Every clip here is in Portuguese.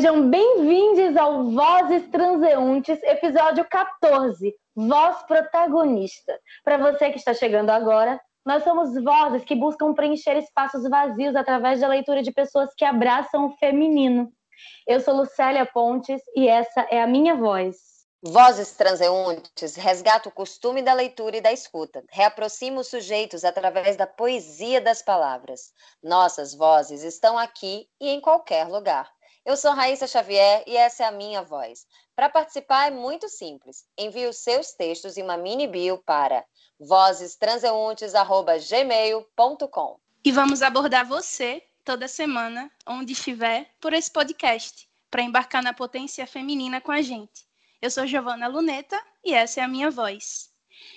Sejam bem-vindos ao Vozes Transeuntes, episódio 14, Voz Protagonista. Para você que está chegando agora, nós somos vozes que buscam preencher espaços vazios através da leitura de pessoas que abraçam o feminino. Eu sou Lucélia Pontes e essa é a minha voz. Vozes transeuntes resgata o costume da leitura e da escuta, reaproxima os sujeitos através da poesia das palavras. Nossas vozes estão aqui e em qualquer lugar. Eu sou Raíssa Xavier e essa é a minha voz. Para participar é muito simples. Envie os seus textos em uma mini bio para vozestranseuntes@gmail.com. E vamos abordar você toda semana, onde estiver, por esse podcast, para embarcar na potência feminina com a gente. Eu sou Giovana Luneta e essa é a minha voz.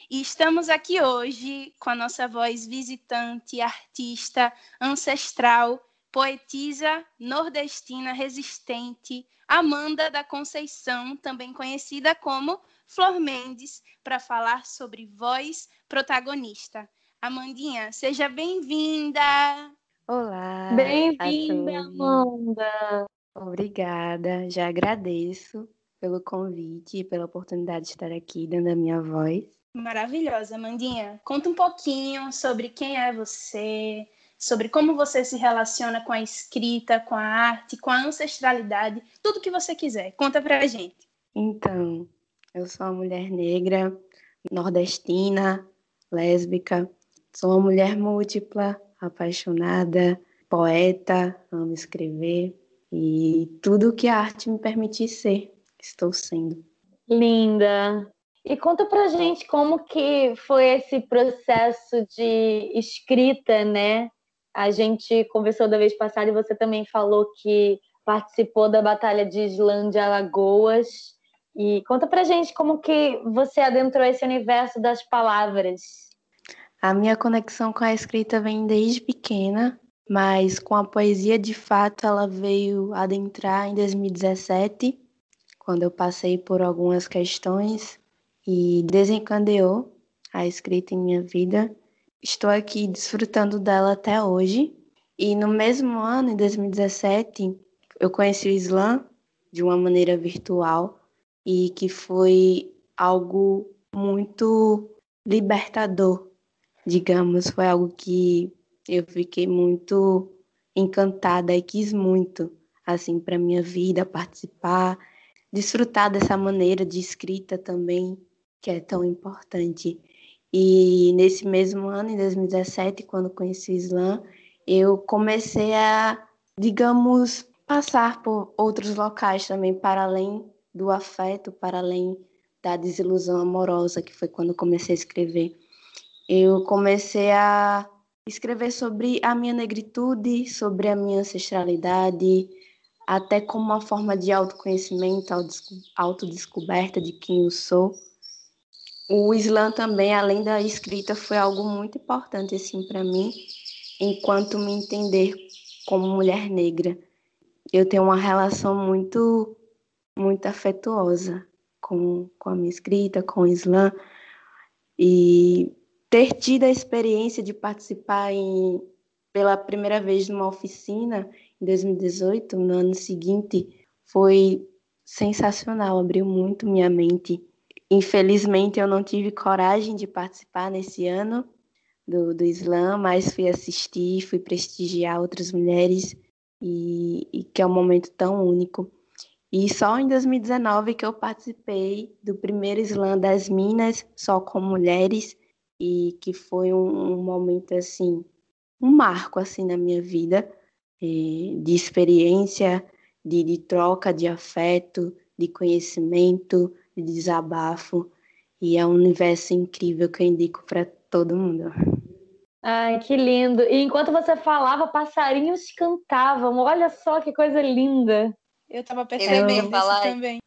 E estamos aqui hoje com a nossa voz visitante, artista, ancestral, poetisa nordestina resistente, Amanda da Conceição, também conhecida como Flor Mendes, para falar sobre voz protagonista. Amandinha, seja bem-vinda! Olá! Bem-vinda, Amanda! Obrigada, já agradeço pelo convite e pela oportunidade de estar aqui dando a minha voz. Maravilhosa, Amandinha. Conta um pouquinho sobre quem é você, sobre como você se relaciona com a escrita, com a arte, com a ancestralidade, tudo que você quiser. Conta pra gente. Então, eu sou uma mulher negra, nordestina, lésbica. Sou uma mulher múltipla, apaixonada, poeta, amo escrever e tudo que a arte me permitir ser, estou sendo. Linda! E conta pra gente como que foi esse processo de escrita, né? A gente conversou da vez passada e você também falou que participou da Batalha de Islândia Alagoas. E conta pra gente como que você adentrou esse universo das palavras. A minha conexão com a escrita vem desde pequena, mas com a poesia de fato ela veio adentrar em 2017, quando eu passei por algumas questões e desencadeou a escrita em minha vida. Estou aqui desfrutando dela até hoje. E no mesmo ano, em 2017, eu conheci o Islã de uma maneira virtual e que foi algo muito libertador, digamos. Foi algo que eu fiquei muito encantada e quis muito, assim, para minha vida, participar, desfrutar dessa maneira de escrita também, que é tão importante. E nesse mesmo ano, em 2017, quando conheci o Islã, eu comecei a, digamos, passar por outros locais também, para além do afeto, para além da desilusão amorosa, que foi quando comecei a escrever. Eu comecei a escrever sobre a minha negritude, sobre a minha ancestralidade, até como uma forma de autoconhecimento, autodescoberta de quem eu sou o Islã também, além da escrita, foi algo muito importante assim para mim, enquanto me entender como mulher negra. Eu tenho uma relação muito muito afetuosa com, com a minha escrita, com o Islã e ter tido a experiência de participar em, pela primeira vez numa oficina em 2018, no ano seguinte, foi sensacional, abriu muito minha mente Infelizmente, eu não tive coragem de participar nesse ano do, do Islã, mas fui assistir, fui prestigiar outras mulheres, e, e que é um momento tão único. E só em 2019 que eu participei do primeiro Islã das Minas, só com mulheres, e que foi um, um momento assim, um marco assim na minha vida, eh, de experiência, de, de troca de afeto, de conhecimento, de desabafo. E é um universo incrível que eu indico para todo mundo. Ai, que lindo. E enquanto você falava, passarinhos cantavam. Olha só que coisa linda. Eu estava percebendo falar... também.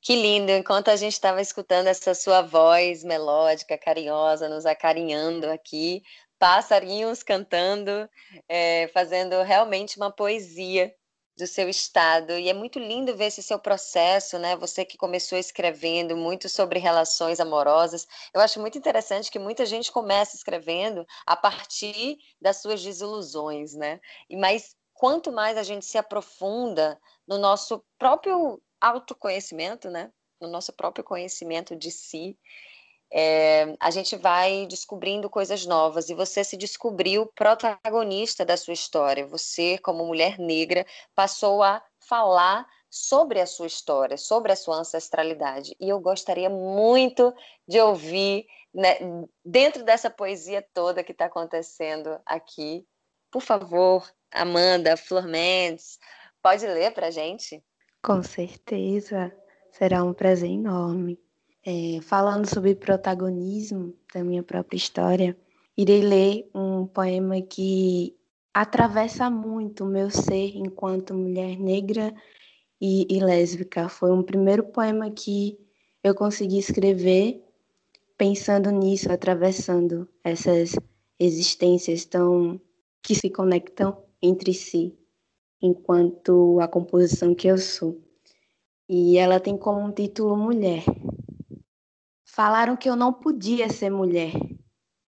Que lindo, enquanto a gente estava escutando essa sua voz melódica, carinhosa, nos acarinhando aqui, passarinhos cantando, é, fazendo realmente uma poesia do seu estado. E é muito lindo ver esse seu processo, né? Você que começou escrevendo muito sobre relações amorosas. Eu acho muito interessante que muita gente começa escrevendo a partir das suas desilusões, né? E mas quanto mais a gente se aprofunda no nosso próprio autoconhecimento, né? No nosso próprio conhecimento de si, é, a gente vai descobrindo coisas novas e você se descobriu protagonista da sua história. Você, como mulher negra, passou a falar sobre a sua história, sobre a sua ancestralidade. E eu gostaria muito de ouvir, né, dentro dessa poesia toda que está acontecendo aqui. Por favor, Amanda, Flor Mendes, pode ler para gente? Com certeza, será um prazer enorme. É, falando sobre protagonismo da minha própria história, irei ler um poema que atravessa muito o meu ser enquanto mulher negra e, e lésbica. Foi um primeiro poema que eu consegui escrever pensando nisso, atravessando essas existências tão que se conectam entre si, enquanto a composição que eu sou. E ela tem como um título Mulher. Falaram que eu não podia ser mulher.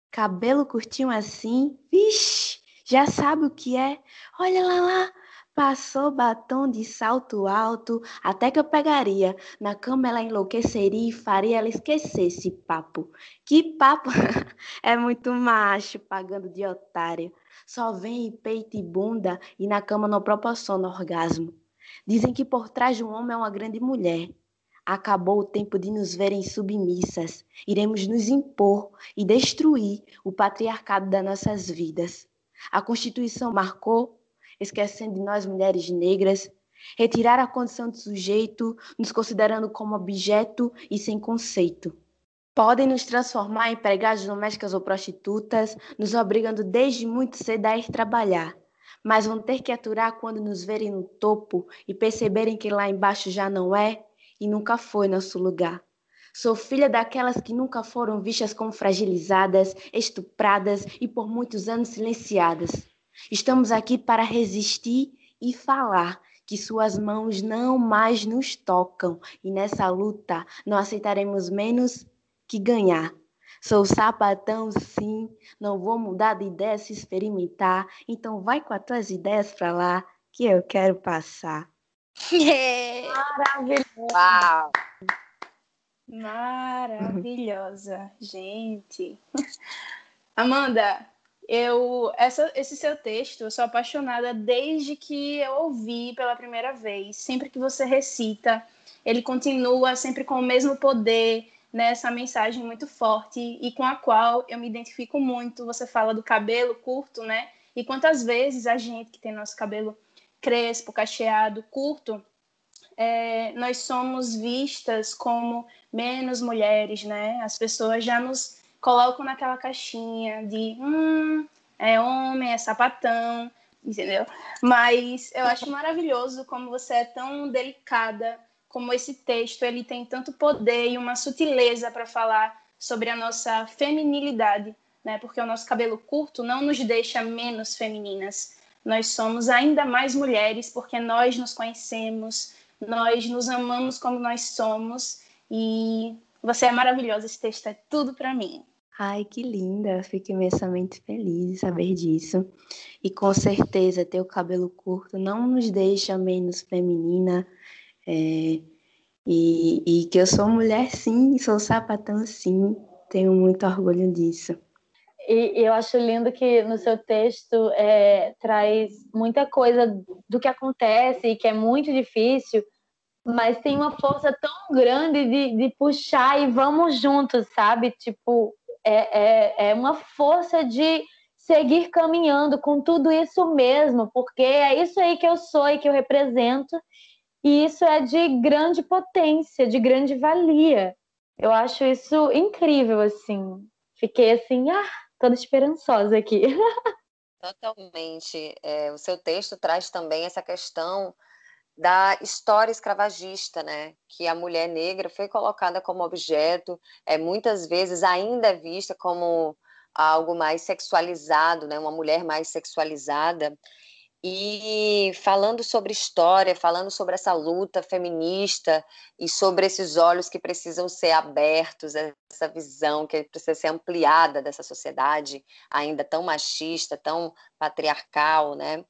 Cabelo curtinho assim, vixe, já sabe o que é? Olha lá lá, Passou batom de salto alto, até que eu pegaria. Na cama ela enlouqueceria e faria ela esquecer esse papo. Que papo! é muito macho, pagando de otário. Só vem peito e bunda e na cama não proporciona orgasmo. Dizem que por trás de um homem é uma grande mulher. Acabou o tempo de nos verem submissas. Iremos nos impor e destruir o patriarcado das nossas vidas. A Constituição marcou esquecendo de nós mulheres negras, retirar a condição de sujeito, nos considerando como objeto e sem conceito. Podem nos transformar em empregadas domésticas ou prostitutas, nos obrigando desde muito cedo a ir trabalhar. Mas vão ter que aturar quando nos verem no topo e perceberem que lá embaixo já não é e nunca foi nosso lugar. Sou filha daquelas que nunca foram vistas como fragilizadas, estupradas e por muitos anos silenciadas. Estamos aqui para resistir e falar que suas mãos não mais nos tocam e nessa luta não aceitaremos menos que ganhar. Sou sapatão, sim, não vou mudar de ideia se experimentar, então vai com as tuas ideias para lá que eu quero passar. Maravilhoso! Uau! Maravilhosa, gente. Amanda, eu essa, esse seu texto, eu sou apaixonada desde que eu ouvi pela primeira vez. Sempre que você recita, ele continua sempre com o mesmo poder, nessa né, mensagem muito forte e com a qual eu me identifico muito. Você fala do cabelo curto, né? E quantas vezes a gente que tem nosso cabelo crespo, cacheado, curto, é, nós somos vistas como menos mulheres, né? As pessoas já nos colocam naquela caixinha de hum, é homem, é sapatão, entendeu? Mas eu acho maravilhoso como você é tão delicada, como esse texto ele tem tanto poder e uma sutileza para falar sobre a nossa feminilidade, né? Porque o nosso cabelo curto não nos deixa menos femininas. Nós somos ainda mais mulheres porque nós nos conhecemos, nós nos amamos como nós somos e você é maravilhosa, esse texto é tudo para mim. Ai, que linda! Fico imensamente feliz de saber disso. E com certeza, ter o cabelo curto não nos deixa menos feminina. É, e, e que eu sou mulher, sim, sou sapatão, sim. Tenho muito orgulho disso. E eu acho lindo que no seu texto é, traz muita coisa do que acontece e que é muito difícil, mas tem uma força tão grande de, de puxar e vamos juntos, sabe? Tipo, é, é, é uma força de seguir caminhando com tudo isso mesmo, porque é isso aí que eu sou e que eu represento, e isso é de grande potência, de grande valia. Eu acho isso incrível, assim. Fiquei assim, ah, toda esperançosa aqui. Totalmente. É, o seu texto traz também essa questão da história escravagista, né? Que a mulher negra foi colocada como objeto, é muitas vezes ainda é vista como algo mais sexualizado, né? Uma mulher mais sexualizada. E falando sobre história, falando sobre essa luta feminista e sobre esses olhos que precisam ser abertos, essa visão que precisa ser ampliada dessa sociedade ainda tão machista, tão patriarcal, né?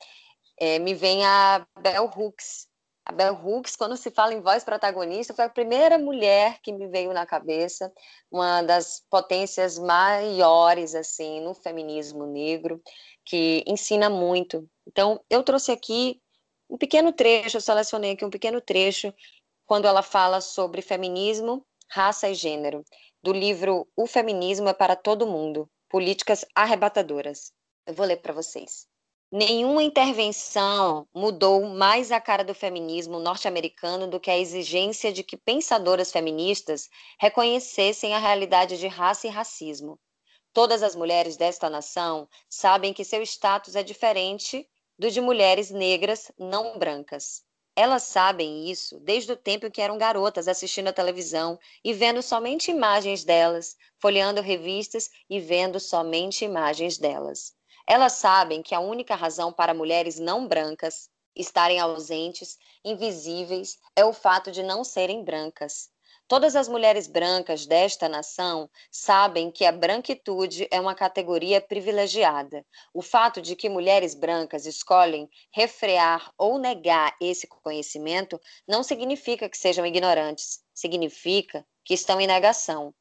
é, me vem a Bell Hooks. A Bell Hooks, quando se fala em voz protagonista, foi a primeira mulher que me veio na cabeça, uma das potências maiores assim no feminismo negro, que ensina muito. Então, eu trouxe aqui um pequeno trecho, eu selecionei aqui um pequeno trecho quando ela fala sobre feminismo, raça e gênero, do livro O Feminismo é para Todo Mundo, Políticas Arrebatadoras. Eu vou ler para vocês. Nenhuma intervenção mudou mais a cara do feminismo norte-americano do que a exigência de que pensadoras feministas reconhecessem a realidade de raça e racismo. Todas as mulheres desta nação sabem que seu status é diferente do de mulheres negras não brancas. Elas sabem isso desde o tempo em que eram garotas assistindo a televisão e vendo somente imagens delas, folheando revistas e vendo somente imagens delas. Elas sabem que a única razão para mulheres não brancas estarem ausentes, invisíveis, é o fato de não serem brancas. Todas as mulheres brancas desta nação sabem que a branquitude é uma categoria privilegiada. O fato de que mulheres brancas escolhem refrear ou negar esse conhecimento não significa que sejam ignorantes, significa que estão em negação.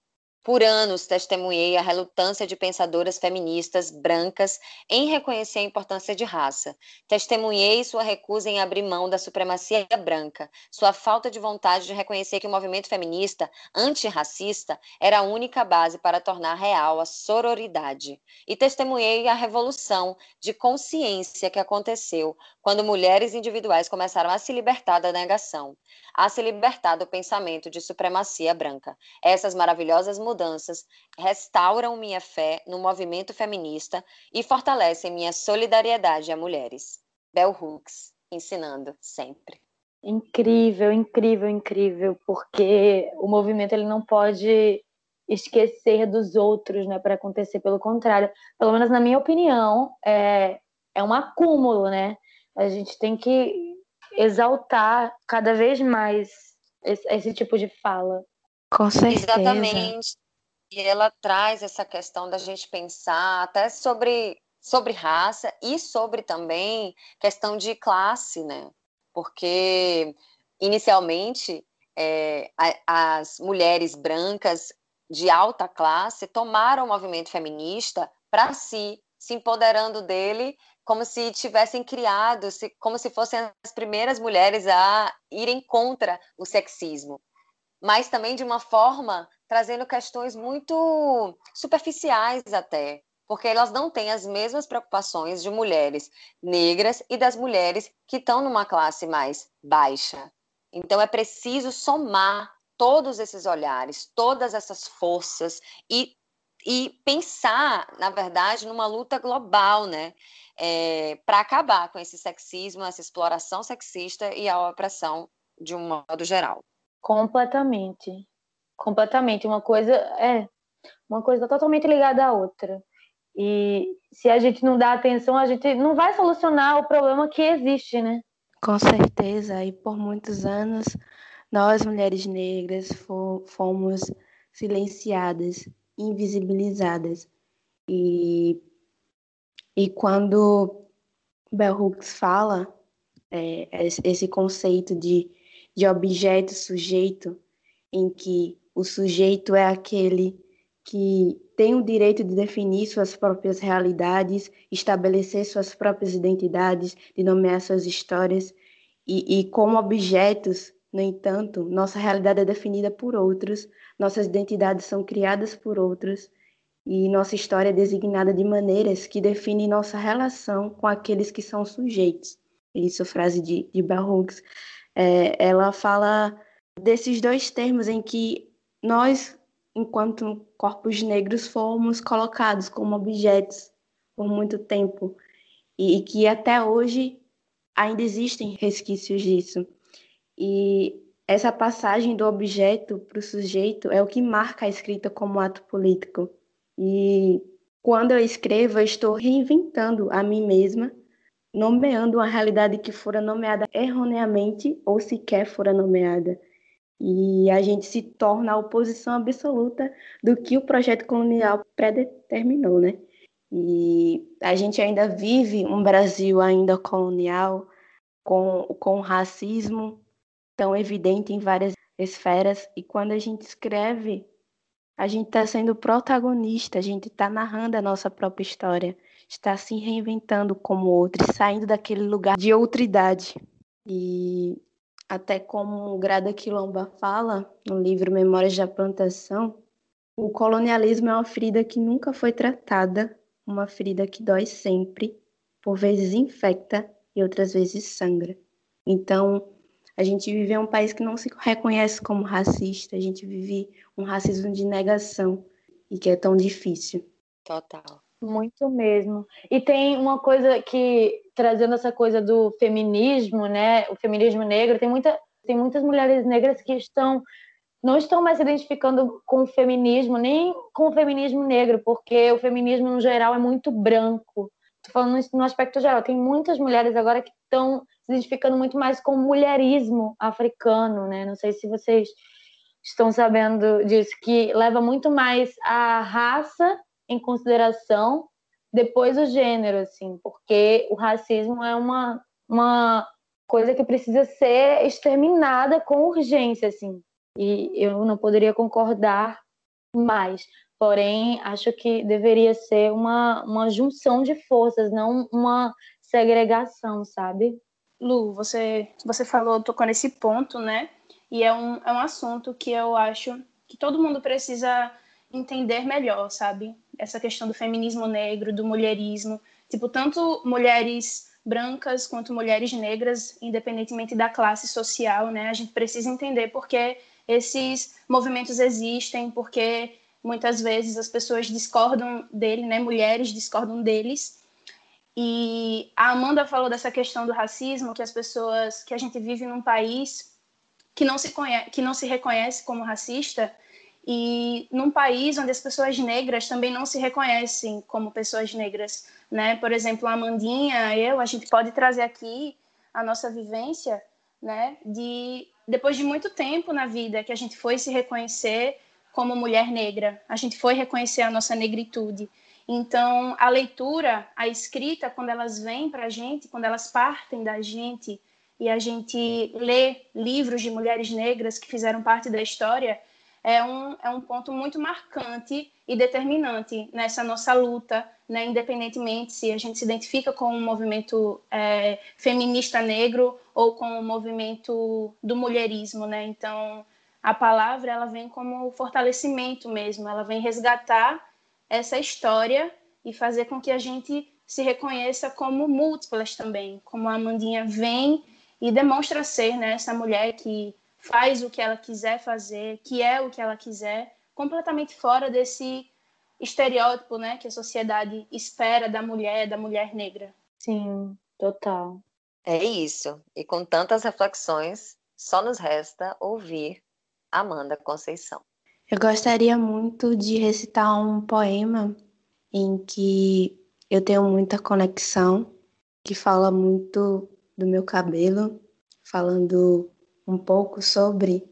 Por anos testemunhei a relutância de pensadoras feministas brancas em reconhecer a importância de raça. Testemunhei sua recusa em abrir mão da supremacia branca, sua falta de vontade de reconhecer que o movimento feminista antirracista era a única base para tornar real a sororidade. E testemunhei a revolução de consciência que aconteceu quando mulheres individuais começaram a se libertar da negação, a se libertar do pensamento de supremacia branca. Essas maravilhosas mudanças mudanças restauram minha fé no movimento feminista e fortalecem minha solidariedade a mulheres. Bell Hooks, ensinando sempre. Incrível, incrível, incrível, porque o movimento ele não pode esquecer dos outros, né, para acontecer. Pelo contrário, pelo menos na minha opinião, é, é um acúmulo, né? A gente tem que exaltar cada vez mais esse, esse tipo de fala. Com certeza. Exatamente. E ela traz essa questão da gente pensar até sobre, sobre raça e sobre também questão de classe, né? Porque inicialmente é, as mulheres brancas de alta classe tomaram o movimento feminista para si, se empoderando dele como se tivessem criado, como se fossem as primeiras mulheres a irem contra o sexismo mas também de uma forma trazendo questões muito superficiais até, porque elas não têm as mesmas preocupações de mulheres negras e das mulheres que estão numa classe mais baixa. Então é preciso somar todos esses olhares, todas essas forças e, e pensar, na verdade, numa luta global, né? É, para acabar com esse sexismo, essa exploração sexista e a opressão de um modo geral. Completamente. Completamente. Uma coisa é uma coisa totalmente ligada à outra. E se a gente não dá atenção, a gente não vai solucionar o problema que existe, né? Com certeza. E por muitos anos, nós, mulheres negras, fomos silenciadas, invisibilizadas. E, e quando Bell Hooks fala é, esse conceito de de objeto sujeito, em que o sujeito é aquele que tem o direito de definir suas próprias realidades, estabelecer suas próprias identidades, de nomear suas histórias, e, e como objetos, no entanto, nossa realidade é definida por outros, nossas identidades são criadas por outros, e nossa história é designada de maneiras que definem nossa relação com aqueles que são sujeitos. Isso, frase de, de Bell Hooks é, ela fala desses dois termos em que nós, enquanto corpos negros, fomos colocados como objetos por muito tempo e, e que até hoje ainda existem resquícios disso. E essa passagem do objeto para o sujeito é o que marca a escrita como ato político. E quando eu escrevo, eu estou reinventando a mim mesma nomeando uma realidade que fora nomeada erroneamente ou sequer fora nomeada. E a gente se torna a oposição absoluta do que o projeto colonial predeterminou, né? E a gente ainda vive um Brasil ainda colonial, com, com racismo tão evidente em várias esferas. E quando a gente escreve, a gente está sendo protagonista, a gente está narrando a nossa própria história, está se reinventando como outro, saindo daquele lugar de outridade. E até como Grada Quilomba fala no livro Memórias da Plantação, o colonialismo é uma ferida que nunca foi tratada, uma ferida que dói sempre, por vezes infecta e outras vezes sangra. Então, a gente vive um país que não se reconhece como racista, a gente vive um racismo de negação e que é tão difícil. Total. Muito mesmo. E tem uma coisa que, trazendo essa coisa do feminismo, né? O feminismo negro, tem, muita, tem muitas mulheres negras que estão não estão mais se identificando com o feminismo, nem com o feminismo negro, porque o feminismo, no geral, é muito branco. Estou falando isso no aspecto geral. Tem muitas mulheres agora que estão se identificando muito mais com o mulherismo africano, né? Não sei se vocês estão sabendo disso, que leva muito mais a raça em consideração depois o gênero, assim, porque o racismo é uma, uma coisa que precisa ser exterminada com urgência, assim. E eu não poderia concordar mais. Porém, acho que deveria ser uma, uma junção de forças, não uma segregação, sabe? Lu, você, você falou, tocou nesse ponto, né? E é um, é um assunto que eu acho que todo mundo precisa entender melhor, sabe? Essa questão do feminismo negro, do mulherismo. Tipo, tanto mulheres brancas quanto mulheres negras, independentemente da classe social, né? A gente precisa entender porque esses movimentos existem, porque muitas vezes as pessoas discordam dele, né? Mulheres discordam deles. E a Amanda falou dessa questão do racismo, que as pessoas, que a gente vive num país que não se conhece, que não se reconhece como racista, e num país onde as pessoas negras também não se reconhecem como pessoas negras, né? Por exemplo, a Amandinha, eu, a gente pode trazer aqui a nossa vivência, né? De depois de muito tempo na vida que a gente foi se reconhecer como mulher negra, a gente foi reconhecer a nossa negritude. Então, a leitura, a escrita, quando elas vêm para a gente, quando elas partem da gente e a gente lê livros de mulheres negras que fizeram parte da história, é um, é um ponto muito marcante e determinante nessa nossa luta, né, independentemente se a gente se identifica com um movimento é, feminista negro ou com o um movimento do mulherismo. Né? Então, a palavra ela vem como fortalecimento mesmo, ela vem resgatar essa história e fazer com que a gente se reconheça como múltiplas também, como a Amandinha vem e demonstra ser né, essa mulher que faz o que ela quiser fazer, que é o que ela quiser, completamente fora desse estereótipo, né, que a sociedade espera da mulher, da mulher negra. Sim, total. É isso. E com tantas reflexões, só nos resta ouvir Amanda Conceição. Eu gostaria muito de recitar um poema em que eu tenho muita conexão, que fala muito do meu cabelo, falando um pouco sobre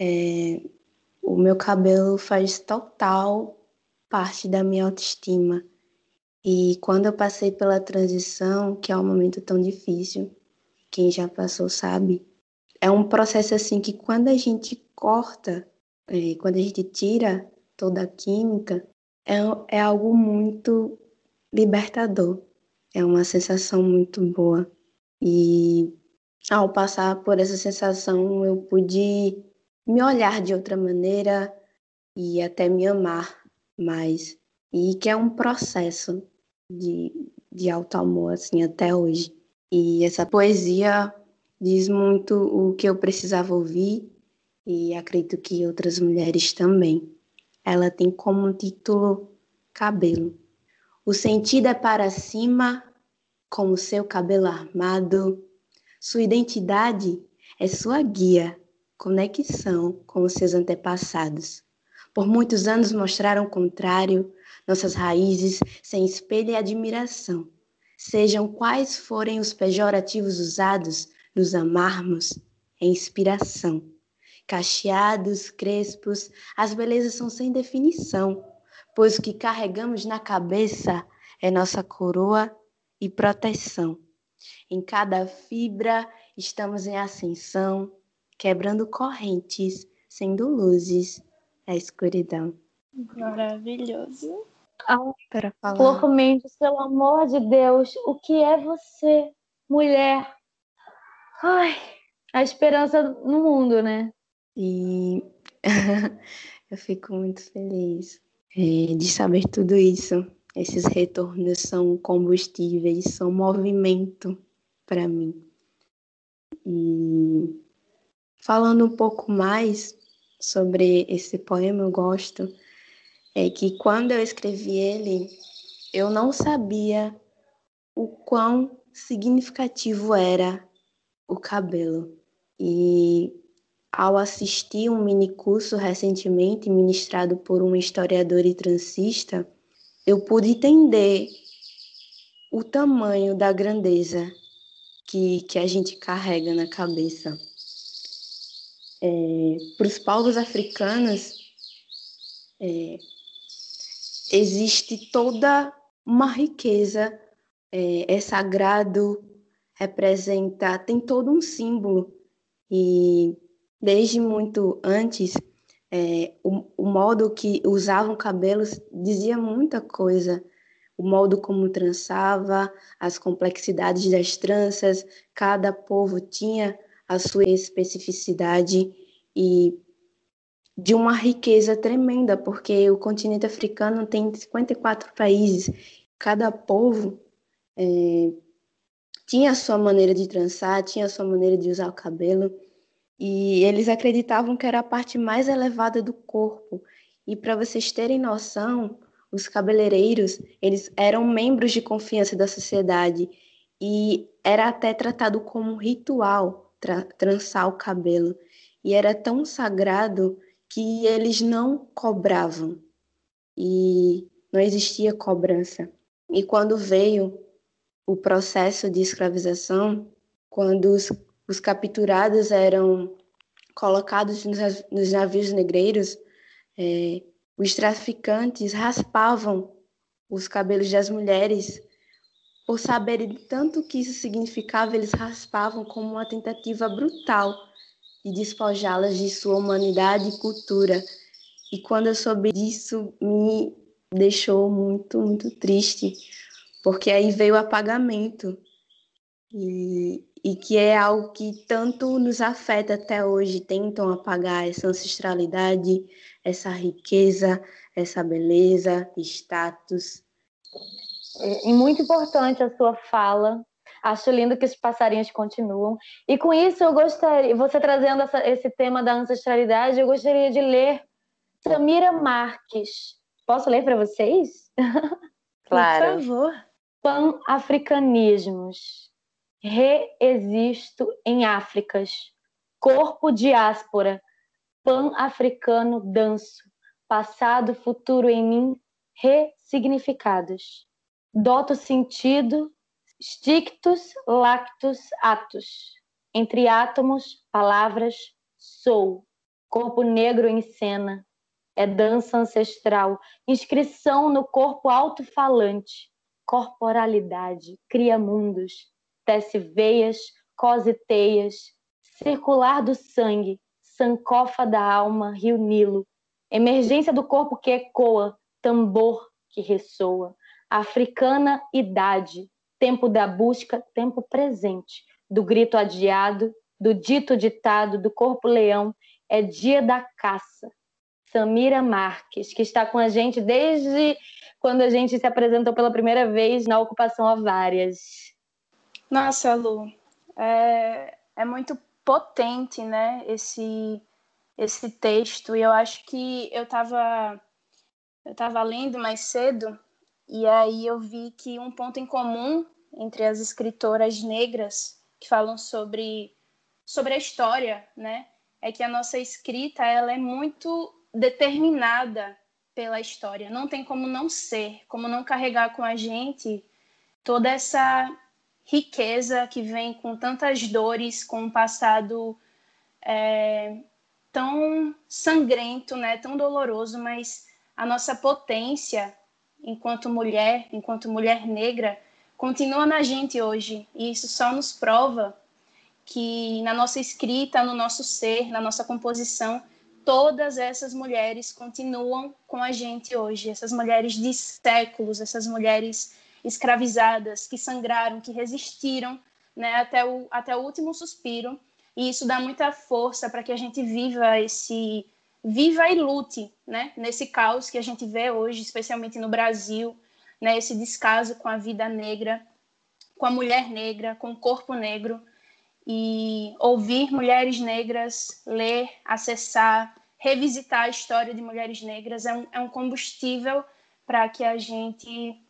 é, o meu cabelo faz total parte da minha autoestima. E quando eu passei pela transição, que é um momento tão difícil, quem já passou sabe, é um processo assim que quando a gente corta, é, quando a gente tira toda a química, é, é algo muito libertador. É uma sensação muito boa. E ao passar por essa sensação, eu pude me olhar de outra maneira e até me amar mais. E que é um processo de, de auto-amor, assim, até hoje. E essa poesia diz muito o que eu precisava ouvir e acredito que outras mulheres também. Ela tem como título Cabelo. O sentido é para cima, como seu cabelo armado, sua identidade é sua guia, conexão com os seus antepassados. Por muitos anos mostraram o contrário, nossas raízes sem espelho e admiração. Sejam quais forem os pejorativos usados, nos amarmos é inspiração. Cacheados, crespos, as belezas são sem definição, pois o que carregamos na cabeça é nossa coroa e proteção. Em cada fibra estamos em ascensão, quebrando correntes, sendo luzes a escuridão. Maravilhoso. Ah, para falar. Porco Mendes, pelo amor de Deus, o que é você, mulher? Ai, a esperança no mundo, né? E eu fico muito feliz é, de saber tudo isso. Esses retornos são combustíveis, são movimento para mim. E falando um pouco mais sobre esse poema, eu gosto é que quando eu escrevi ele, eu não sabia o quão significativo era o cabelo. E ao assistir um mini curso recentemente ministrado por um historiador e transista, eu pude entender o tamanho da grandeza que, que a gente carrega na cabeça. É, Para os povos africanos, é, existe toda uma riqueza, é, é sagrado, representa, tem todo um símbolo. E desde muito antes, é, o, o, modo que usavam cabelos dizia muita coisa. O modo como trançava, as complexidades das tranças, cada povo tinha a sua especificidade e de uma riqueza tremenda, porque o continente africano tem 54 países, cada povo é, tinha a sua maneira de trançar, tinha a sua maneira de usar o cabelo, e eles acreditavam que era a parte mais elevada do corpo. E para vocês terem noção, os cabeleireiros, eles eram membros de confiança da sociedade e era até tratado como um ritual tra trançar o cabelo. E era tão sagrado que eles não cobravam e não existia cobrança. E quando veio o processo de escravização, quando os, os capturados eram colocados nos, navios negreiros, é, os traficantes raspavam os cabelos das mulheres por saberem tanto o que isso significava, eles raspavam como uma tentativa brutal e despojá-las de sua humanidade e cultura. E quando eu soube disso, me deixou muito, muito triste, porque aí veio o apagamento. E, e que é algo que tanto nos afeta até hoje, tentam apagar essa ancestralidade, essa riqueza, essa beleza, status. E muito importante a sua fala, Acho lindo que os passarinhos continuam. E com isso, eu gostaria, você trazendo essa, esse tema da ancestralidade, eu gostaria de ler Samira Marques. Posso ler para vocês? Claro. Por favor. Pan-africanismos. Reexisto em Áfricas. Corpo diáspora. Pan-africano danço. Passado, futuro em mim, ressignificados. Doto sentido Stictus, lactus, atus. Entre átomos, palavras, sou. Corpo negro em cena. É dança ancestral. Inscrição no corpo alto-falante. Corporalidade. Cria mundos. Tece veias, cose teias. Circular do sangue. Sancofa da alma, rio Nilo. Emergência do corpo que ecoa. Tambor que ressoa. Africana idade tempo da busca, tempo presente, do grito adiado, do dito ditado, do corpo leão, é dia da caça. Samira Marques, que está com a gente desde quando a gente se apresentou pela primeira vez na ocupação Ovárias. Nossa, Lu, é, é muito potente, né, esse, esse texto, e eu acho que eu estava eu tava lendo mais cedo e aí eu vi que um ponto em comum entre as escritoras negras que falam sobre, sobre a história, né? É que a nossa escrita ela é muito determinada pela história. Não tem como não ser, como não carregar com a gente toda essa riqueza que vem com tantas dores, com um passado é, tão sangrento, né? Tão doloroso, mas a nossa potência enquanto mulher, enquanto mulher negra, continua na gente hoje. E isso só nos prova que na nossa escrita, no nosso ser, na nossa composição, todas essas mulheres continuam com a gente hoje. Essas mulheres de séculos, essas mulheres escravizadas, que sangraram, que resistiram né, até, o, até o último suspiro. E isso dá muita força para que a gente viva esse. Viva e lute né, nesse caos que a gente vê hoje, especialmente no Brasil, né, esse descaso com a vida negra, com a mulher negra, com o corpo negro. E ouvir mulheres negras, ler, acessar, revisitar a história de mulheres negras é um, é um combustível para que a gente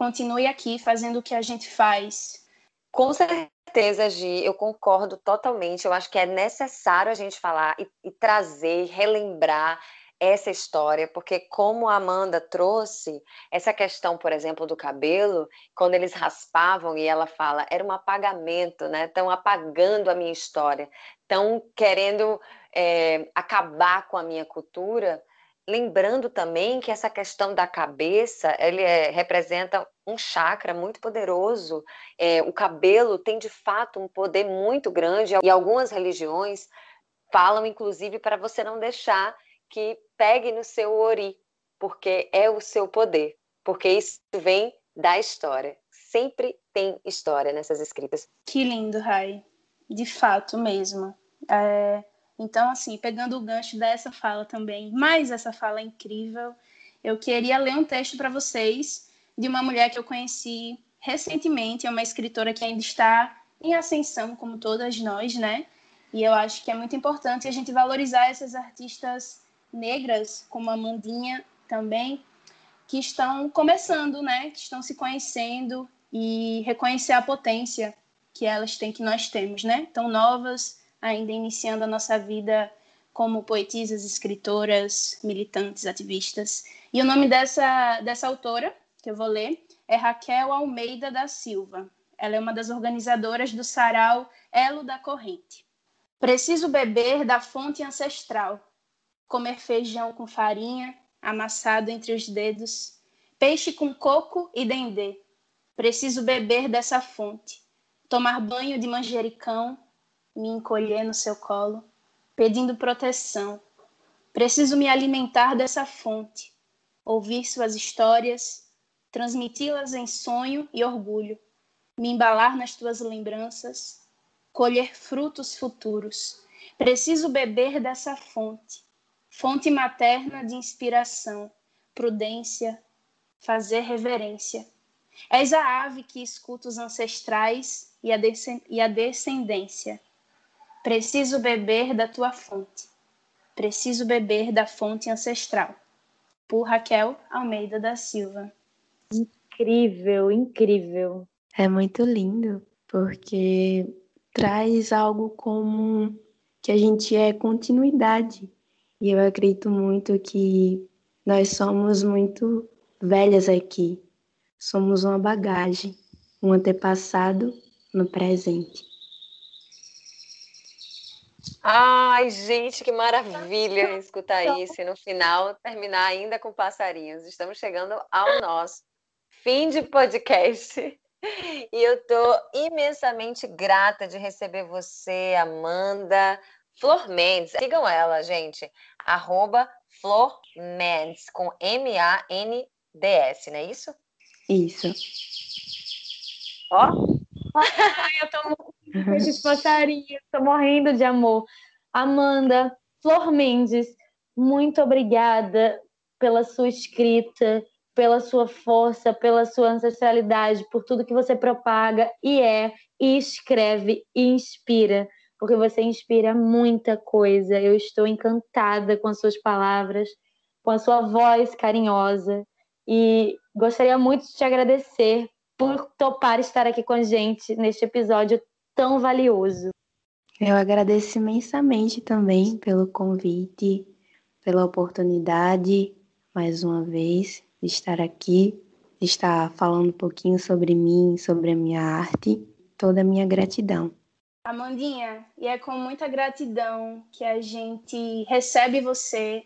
continue aqui fazendo o que a gente faz. Com certeza, Gi, eu concordo totalmente. Eu acho que é necessário a gente falar e, e trazer, relembrar essa história, porque como a Amanda trouxe, essa questão, por exemplo, do cabelo, quando eles raspavam e ela fala, era um apagamento, né? Estão apagando a minha história, estão querendo é, acabar com a minha cultura. Lembrando também que essa questão da cabeça, ele é, representa um chakra muito poderoso. É, o cabelo tem de fato um poder muito grande e algumas religiões falam, inclusive, para você não deixar que pegue no seu ori, porque é o seu poder, porque isso vem da história. Sempre tem história nessas escritas. Que lindo, Rai. De fato mesmo. É, então, assim, pegando o gancho dessa fala também, mais essa fala incrível, eu queria ler um texto para vocês de uma mulher que eu conheci recentemente, é uma escritora que ainda está em ascensão, como todas nós, né? E eu acho que é muito importante a gente valorizar essas artistas negras, como a Mandinha também, que estão começando, né? Que estão se conhecendo e reconhecer a potência que elas têm, que nós temos, né? Tão novas, ainda iniciando a nossa vida como poetisas, escritoras, militantes, ativistas. E o nome dessa, dessa autora, que eu vou ler, é Raquel Almeida da Silva. Ela é uma das organizadoras do sarau Elo da Corrente. Preciso beber da fonte ancestral, comer feijão com farinha, amassado entre os dedos, peixe com coco e dendê. Preciso beber dessa fonte, tomar banho de manjericão, me encolher no seu colo, pedindo proteção. Preciso me alimentar dessa fonte, ouvir suas histórias, transmiti-las em sonho e orgulho, me embalar nas tuas lembranças, colher frutos futuros. Preciso beber dessa fonte, fonte materna de inspiração, prudência, fazer reverência. És a ave que escuta os ancestrais e a, descendência Preciso beber da tua fonte. Preciso beber da fonte ancestral. Por Raquel Almeida da Silva. Incrível, incrível. É muito lindo, porque traz algo como que a gente é continuidade. E eu acredito muito que nós somos muito velhas aqui. Somos uma bagagem, um antepassado no presente. Ai, gente, que maravilha escutar isso e no final terminar ainda com passarinhos. Estamos chegando ao nosso fim de podcast. E eu estou imensamente grata de receber você, Amanda Flor Mendes. Sigam ela, gente. Arroba Flor Mendes, com M-A-N-D-S, não é isso? Isso. Ó. Ai, eu tô esses passarinhos, tô morrendo de amor. Amanda, Flor Mendes, muito obrigada pela sua escrita, pela sua força, pela sua ancestralidade, por tudo que você propaga e é, e escreve e inspira, porque você inspira muita coisa. Eu estou encantada com as suas palavras, com a sua voz carinhosa e gostaria muito de te agradecer por topar estar aqui com a gente neste episódio tão valioso. Eu agradeço imensamente também pelo convite, pela oportunidade, mais uma vez, de estar aqui, de estar falando um pouquinho sobre mim, sobre a minha arte, toda a minha gratidão. Amandinha, e é com muita gratidão que a gente recebe você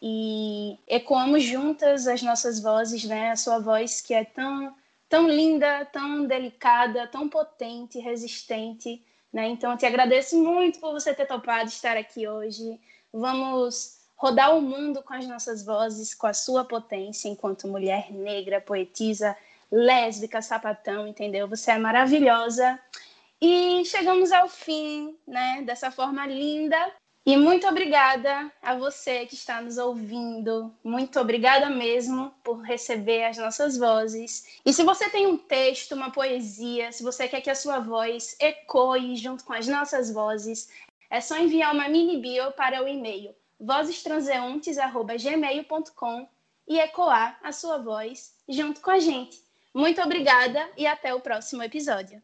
e ecoamos juntas as nossas vozes, né? A sua voz que é tão tão linda, tão delicada, tão potente, resistente, né? Então eu te agradeço muito por você ter topado estar aqui hoje. Vamos rodar o mundo com as nossas vozes, com a sua potência enquanto mulher negra, poetisa, lésbica, sapatão, entendeu? Você é maravilhosa. E chegamos ao fim, né, dessa forma linda. E muito obrigada a você que está nos ouvindo. Muito obrigada mesmo por receber as nossas vozes. E se você tem um texto, uma poesia, se você quer que a sua voz ecoe junto com as nossas vozes, é só enviar uma mini bio para o e-mail vozestranseuntes@gmail.com e ecoar a sua voz junto com a gente. Muito obrigada e até o próximo episódio.